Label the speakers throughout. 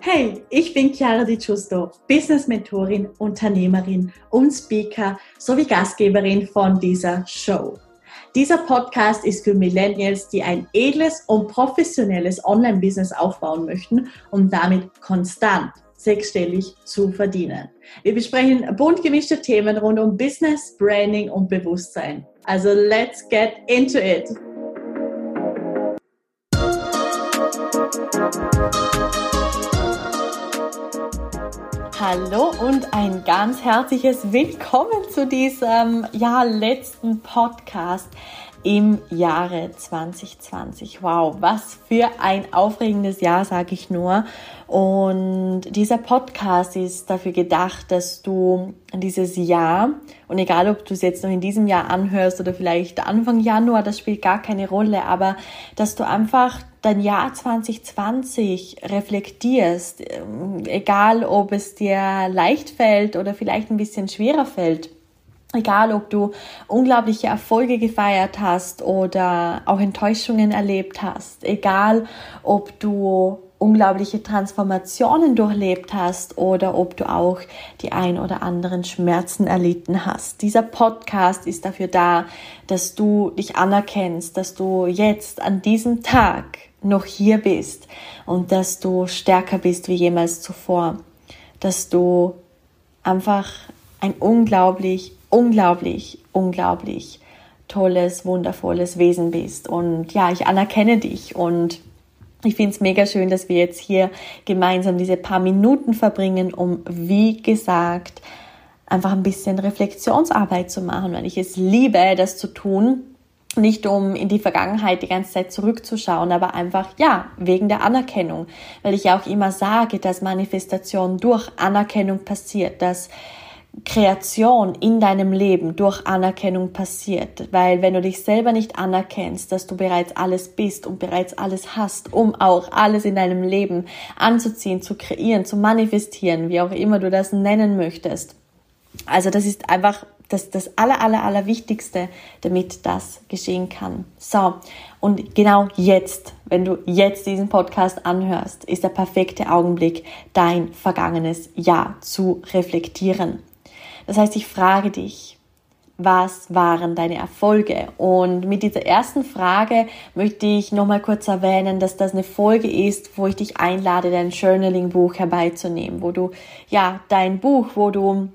Speaker 1: Hey, ich bin Chiara Di Giusto, Business Mentorin, Unternehmerin und Speaker sowie Gastgeberin von dieser Show. Dieser Podcast ist für Millennials, die ein edles und professionelles Online-Business aufbauen möchten, um damit konstant sechsstellig zu verdienen. Wir besprechen bunt gemischte Themen rund um Business, Branding und Bewusstsein. Also let's get into it. Hallo und ein ganz herzliches Willkommen zu diesem ja, letzten Podcast im Jahre 2020. Wow, was für ein aufregendes Jahr, sage ich nur. Und dieser Podcast ist dafür gedacht, dass du dieses Jahr, und egal ob du es jetzt noch in diesem Jahr anhörst oder vielleicht Anfang Januar, das spielt gar keine Rolle, aber dass du einfach dein Jahr 2020 reflektierst, egal ob es dir leicht fällt oder vielleicht ein bisschen schwerer fällt Egal, ob du unglaubliche Erfolge gefeiert hast oder auch Enttäuschungen erlebt hast. Egal, ob du unglaubliche Transformationen durchlebt hast oder ob du auch die ein oder anderen Schmerzen erlitten hast. Dieser Podcast ist dafür da, dass du dich anerkennst, dass du jetzt an diesem Tag noch hier bist und dass du stärker bist wie jemals zuvor. Dass du einfach ein unglaublich unglaublich, unglaublich tolles, wundervolles Wesen bist. Und ja, ich anerkenne dich und ich finde es mega schön, dass wir jetzt hier gemeinsam diese paar Minuten verbringen, um, wie gesagt, einfach ein bisschen Reflexionsarbeit zu machen, weil ich es liebe, das zu tun. Nicht um in die Vergangenheit die ganze Zeit zurückzuschauen, aber einfach, ja, wegen der Anerkennung. Weil ich ja auch immer sage, dass Manifestation durch Anerkennung passiert, dass Kreation in deinem Leben durch Anerkennung passiert. Weil wenn du dich selber nicht anerkennst, dass du bereits alles bist und bereits alles hast, um auch alles in deinem Leben anzuziehen, zu kreieren, zu manifestieren, wie auch immer du das nennen möchtest. Also das ist einfach das, das aller, aller, aller Wichtigste, damit das geschehen kann. So. Und genau jetzt, wenn du jetzt diesen Podcast anhörst, ist der perfekte Augenblick, dein vergangenes Jahr zu reflektieren. Das heißt, ich frage dich, was waren deine Erfolge? Und mit dieser ersten Frage möchte ich nochmal kurz erwähnen, dass das eine Folge ist, wo ich dich einlade, dein Journaling-Buch herbeizunehmen, wo du, ja, dein Buch, wo du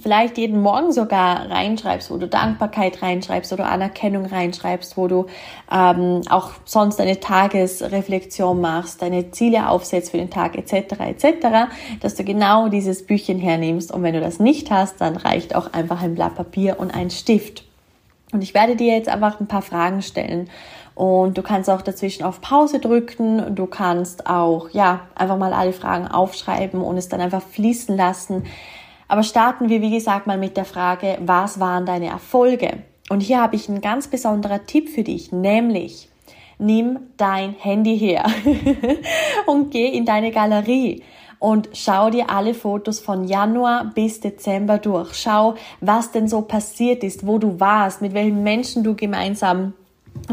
Speaker 1: vielleicht jeden Morgen sogar reinschreibst, wo du Dankbarkeit reinschreibst oder Anerkennung reinschreibst, wo du ähm, auch sonst eine Tagesreflexion machst, deine Ziele aufsetzt für den Tag etc. etc., dass du genau dieses Büchchen hernimmst und wenn du das nicht hast, dann reicht auch einfach ein Blatt Papier und ein Stift. Und ich werde dir jetzt einfach ein paar Fragen stellen und du kannst auch dazwischen auf Pause drücken. Du kannst auch, ja, einfach mal alle Fragen aufschreiben und es dann einfach fließen lassen aber starten wir, wie gesagt, mal mit der Frage, was waren deine Erfolge? Und hier habe ich einen ganz besonderen Tipp für dich, nämlich nimm dein Handy her und geh in deine Galerie und schau dir alle Fotos von Januar bis Dezember durch. Schau, was denn so passiert ist, wo du warst, mit welchen Menschen du gemeinsam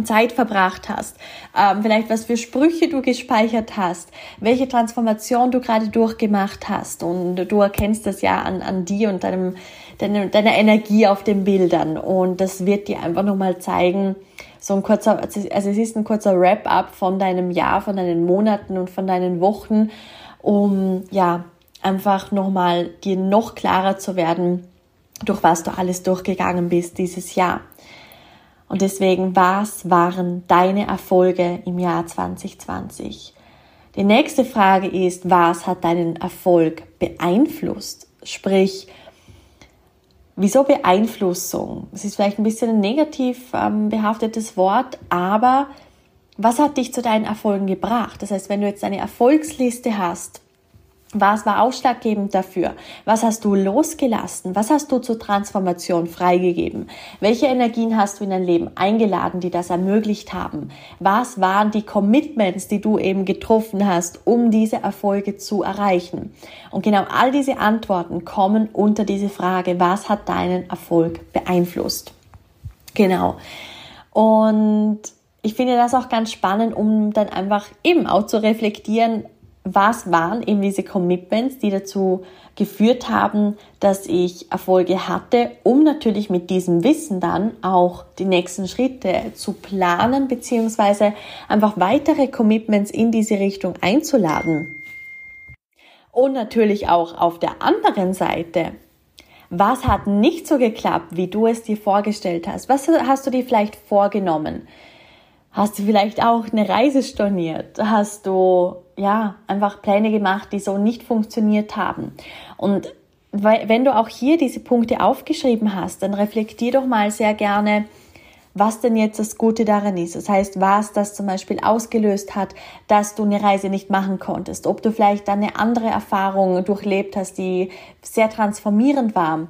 Speaker 1: Zeit verbracht hast, ähm, vielleicht was für Sprüche du gespeichert hast, welche Transformation du gerade durchgemacht hast und du erkennst das ja an, an dir und deinem, deiner, deiner Energie auf den Bildern und das wird dir einfach nochmal zeigen, so ein kurzer, also es ist ein kurzer Wrap-up von deinem Jahr, von deinen Monaten und von deinen Wochen, um ja einfach nochmal dir noch klarer zu werden, durch was du alles durchgegangen bist dieses Jahr. Und deswegen, was waren deine Erfolge im Jahr 2020? Die nächste Frage ist, was hat deinen Erfolg beeinflusst? Sprich, wieso Beeinflussung? Das ist vielleicht ein bisschen ein negativ ähm, behaftetes Wort, aber was hat dich zu deinen Erfolgen gebracht? Das heißt, wenn du jetzt eine Erfolgsliste hast, was war ausschlaggebend dafür? Was hast du losgelassen? Was hast du zur Transformation freigegeben? Welche Energien hast du in dein Leben eingeladen, die das ermöglicht haben? Was waren die Commitments, die du eben getroffen hast, um diese Erfolge zu erreichen? Und genau all diese Antworten kommen unter diese Frage, was hat deinen Erfolg beeinflusst? Genau. Und ich finde das auch ganz spannend, um dann einfach eben auch zu reflektieren, was waren eben diese Commitments, die dazu geführt haben, dass ich Erfolge hatte, um natürlich mit diesem Wissen dann auch die nächsten Schritte zu planen, beziehungsweise einfach weitere Commitments in diese Richtung einzuladen. Und natürlich auch auf der anderen Seite, was hat nicht so geklappt, wie du es dir vorgestellt hast? Was hast du dir vielleicht vorgenommen? Hast du vielleicht auch eine Reise storniert? Hast du ja einfach Pläne gemacht, die so nicht funktioniert haben? Und wenn du auch hier diese Punkte aufgeschrieben hast, dann reflektier doch mal sehr gerne, was denn jetzt das Gute daran ist. Das heißt, was das zum Beispiel ausgelöst hat, dass du eine Reise nicht machen konntest. Ob du vielleicht dann eine andere Erfahrung durchlebt hast, die sehr transformierend war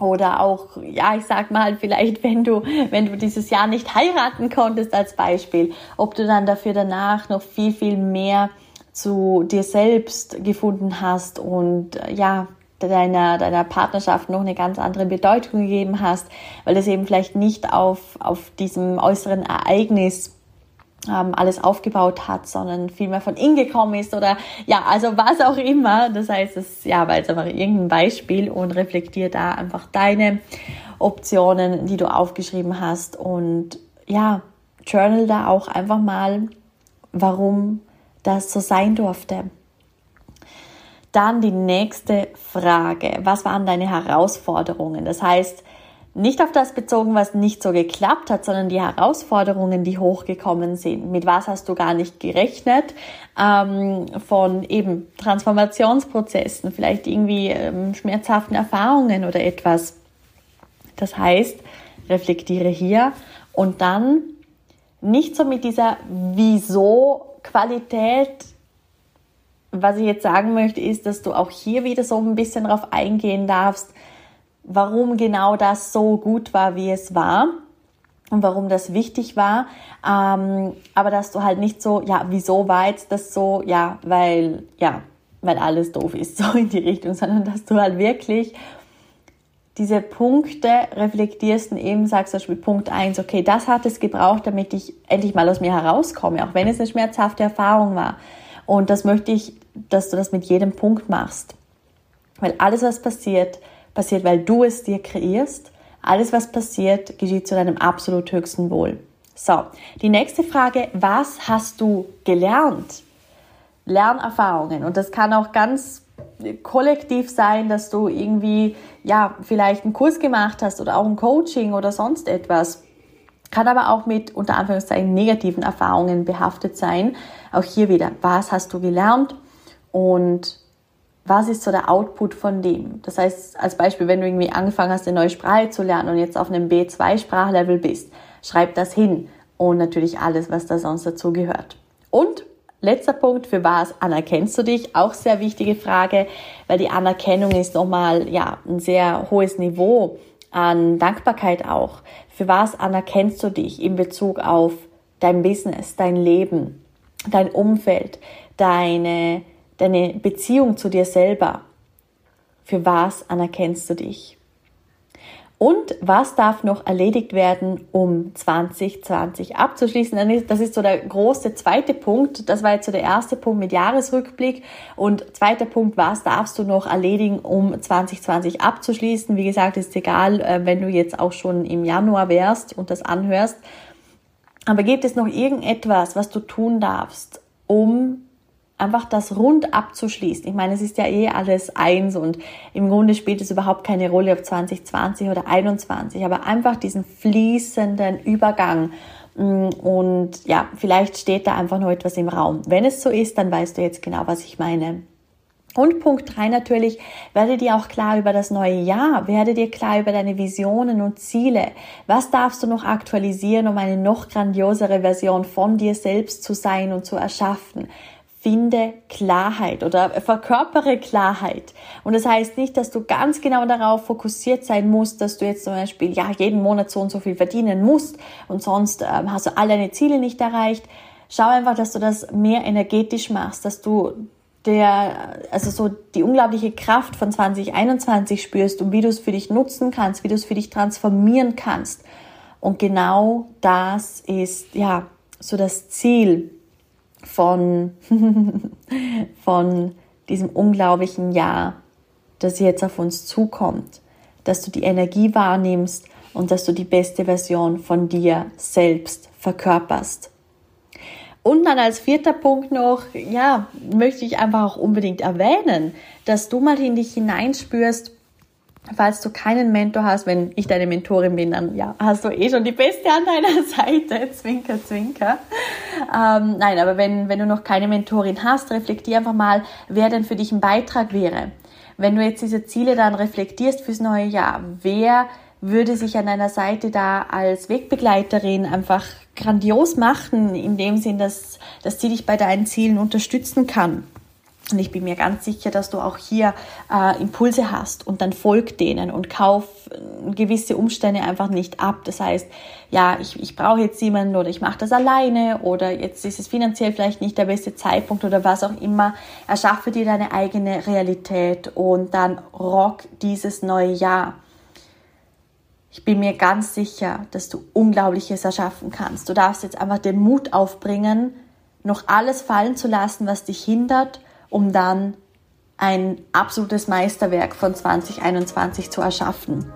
Speaker 1: oder auch, ja, ich sag mal, vielleicht, wenn du, wenn du dieses Jahr nicht heiraten konntest als Beispiel, ob du dann dafür danach noch viel, viel mehr zu dir selbst gefunden hast und ja, deiner, deiner Partnerschaft noch eine ganz andere Bedeutung gegeben hast, weil es eben vielleicht nicht auf, auf diesem äußeren Ereignis ähm, alles aufgebaut hat, sondern vielmehr von innen gekommen ist oder ja, also was auch immer. Das heißt, es ja, weil es einfach irgendein Beispiel und reflektier da einfach deine Optionen, die du aufgeschrieben hast und ja, journal da auch einfach mal, warum das so sein durfte. Dann die nächste Frage. Was waren deine Herausforderungen? Das heißt, nicht auf das bezogen, was nicht so geklappt hat, sondern die Herausforderungen, die hochgekommen sind. Mit was hast du gar nicht gerechnet? Ähm, von eben Transformationsprozessen, vielleicht irgendwie ähm, schmerzhaften Erfahrungen oder etwas. Das heißt, reflektiere hier und dann nicht so mit dieser Wieso-Qualität. Was ich jetzt sagen möchte, ist, dass du auch hier wieder so ein bisschen darauf eingehen darfst, warum genau das so gut war, wie es war und warum das wichtig war. Ähm, aber dass du halt nicht so, ja, wieso war jetzt das so, ja, weil, ja, weil alles doof ist, so in die Richtung, sondern dass du halt wirklich diese Punkte reflektierst und eben sagst zum Beispiel Punkt eins okay, das hat es gebraucht, damit ich endlich mal aus mir herauskomme, auch wenn es eine schmerzhafte Erfahrung war. Und das möchte ich, dass du das mit jedem Punkt machst. Weil alles, was passiert, passiert, weil du es dir kreierst. Alles, was passiert, geschieht zu deinem absolut höchsten Wohl. So, die nächste Frage, was hast du gelernt? Lernerfahrungen. Und das kann auch ganz kollektiv sein, dass du irgendwie, ja, vielleicht einen Kurs gemacht hast oder auch ein Coaching oder sonst etwas. Kann aber auch mit, unter Anführungszeichen, negativen Erfahrungen behaftet sein. Auch hier wieder, was hast du gelernt? Und was ist so der Output von dem? Das heißt, als Beispiel, wenn du irgendwie angefangen hast, eine neue Sprache zu lernen und jetzt auf einem B2-Sprachlevel bist, schreib das hin und natürlich alles, was da sonst dazu gehört. Und letzter Punkt, für was anerkennst du dich? Auch sehr wichtige Frage, weil die Anerkennung ist nochmal, ja, ein sehr hohes Niveau an Dankbarkeit auch. Für was anerkennst du dich in Bezug auf dein Business, dein Leben, dein Umfeld, deine deine Beziehung zu dir selber. Für was anerkennst du dich? Und was darf noch erledigt werden, um 2020 abzuschließen? Das ist so der große zweite Punkt. Das war jetzt so der erste Punkt mit Jahresrückblick. Und zweiter Punkt, was darfst du noch erledigen, um 2020 abzuschließen? Wie gesagt, ist egal, äh, wenn du jetzt auch schon im Januar wärst und das anhörst. Aber gibt es noch irgendetwas, was du tun darfst, um einfach das rund abzuschließen. Ich meine, es ist ja eh alles eins und im Grunde spielt es überhaupt keine Rolle, ob 2020 oder 21, aber einfach diesen fließenden Übergang mm, und ja, vielleicht steht da einfach noch etwas im Raum. Wenn es so ist, dann weißt du jetzt genau, was ich meine. Und Punkt drei natürlich, werde dir auch klar über das neue Jahr, werde dir klar über deine Visionen und Ziele. Was darfst du noch aktualisieren, um eine noch grandiosere Version von dir selbst zu sein und zu erschaffen? Finde Klarheit oder verkörpere Klarheit. Und das heißt nicht, dass du ganz genau darauf fokussiert sein musst, dass du jetzt zum Beispiel ja jeden Monat so und so viel verdienen musst und sonst ähm, hast du all deine Ziele nicht erreicht. Schau einfach, dass du das mehr energetisch machst, dass du der, also so die unglaubliche Kraft von 2021 spürst und wie du es für dich nutzen kannst, wie du es für dich transformieren kannst Und genau das ist ja so das Ziel von, von diesem unglaublichen Jahr, das jetzt auf uns zukommt, dass du die Energie wahrnimmst und dass du die beste Version von dir selbst verkörperst. Und dann als vierter Punkt noch, ja, möchte ich einfach auch unbedingt erwähnen, dass du mal in dich hineinspürst, falls du keinen Mentor hast, wenn ich deine Mentorin bin, dann ja, hast du eh schon die Beste an deiner Seite, zwinker, zwinker. Ähm, nein, aber wenn, wenn du noch keine Mentorin hast, reflektier einfach mal, wer denn für dich ein Beitrag wäre. Wenn du jetzt diese Ziele dann reflektierst fürs neue Jahr, wer würde sich an deiner Seite da als Wegbegleiterin einfach grandios machen, in dem Sinn, dass, dass sie dich bei deinen Zielen unterstützen kann. Und ich bin mir ganz sicher, dass du auch hier äh, Impulse hast und dann folg denen und kauf äh, gewisse Umstände einfach nicht ab. Das heißt, ja, ich, ich brauche jetzt jemanden oder ich mache das alleine oder jetzt ist es finanziell vielleicht nicht der beste Zeitpunkt oder was auch immer. Erschaffe dir deine eigene Realität und dann rock dieses neue Jahr. Ich bin mir ganz sicher, dass du Unglaubliches erschaffen kannst. Du darfst jetzt einfach den Mut aufbringen, noch alles fallen zu lassen, was dich hindert um dann ein absolutes Meisterwerk von 2021 zu erschaffen.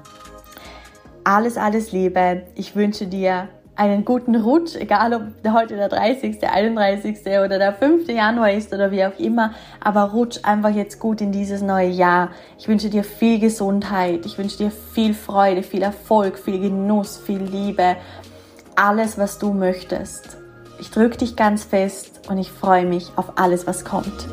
Speaker 1: Alles, alles Liebe. Ich wünsche dir einen guten Rutsch, egal ob heute der 30., 31. oder der 5. Januar ist oder wie auch immer, aber rutsch einfach jetzt gut in dieses neue Jahr. Ich wünsche dir viel Gesundheit, ich wünsche dir viel Freude, viel Erfolg, viel Genuss, viel Liebe, alles, was du möchtest. Ich drücke dich ganz fest und ich freue mich auf alles, was kommt.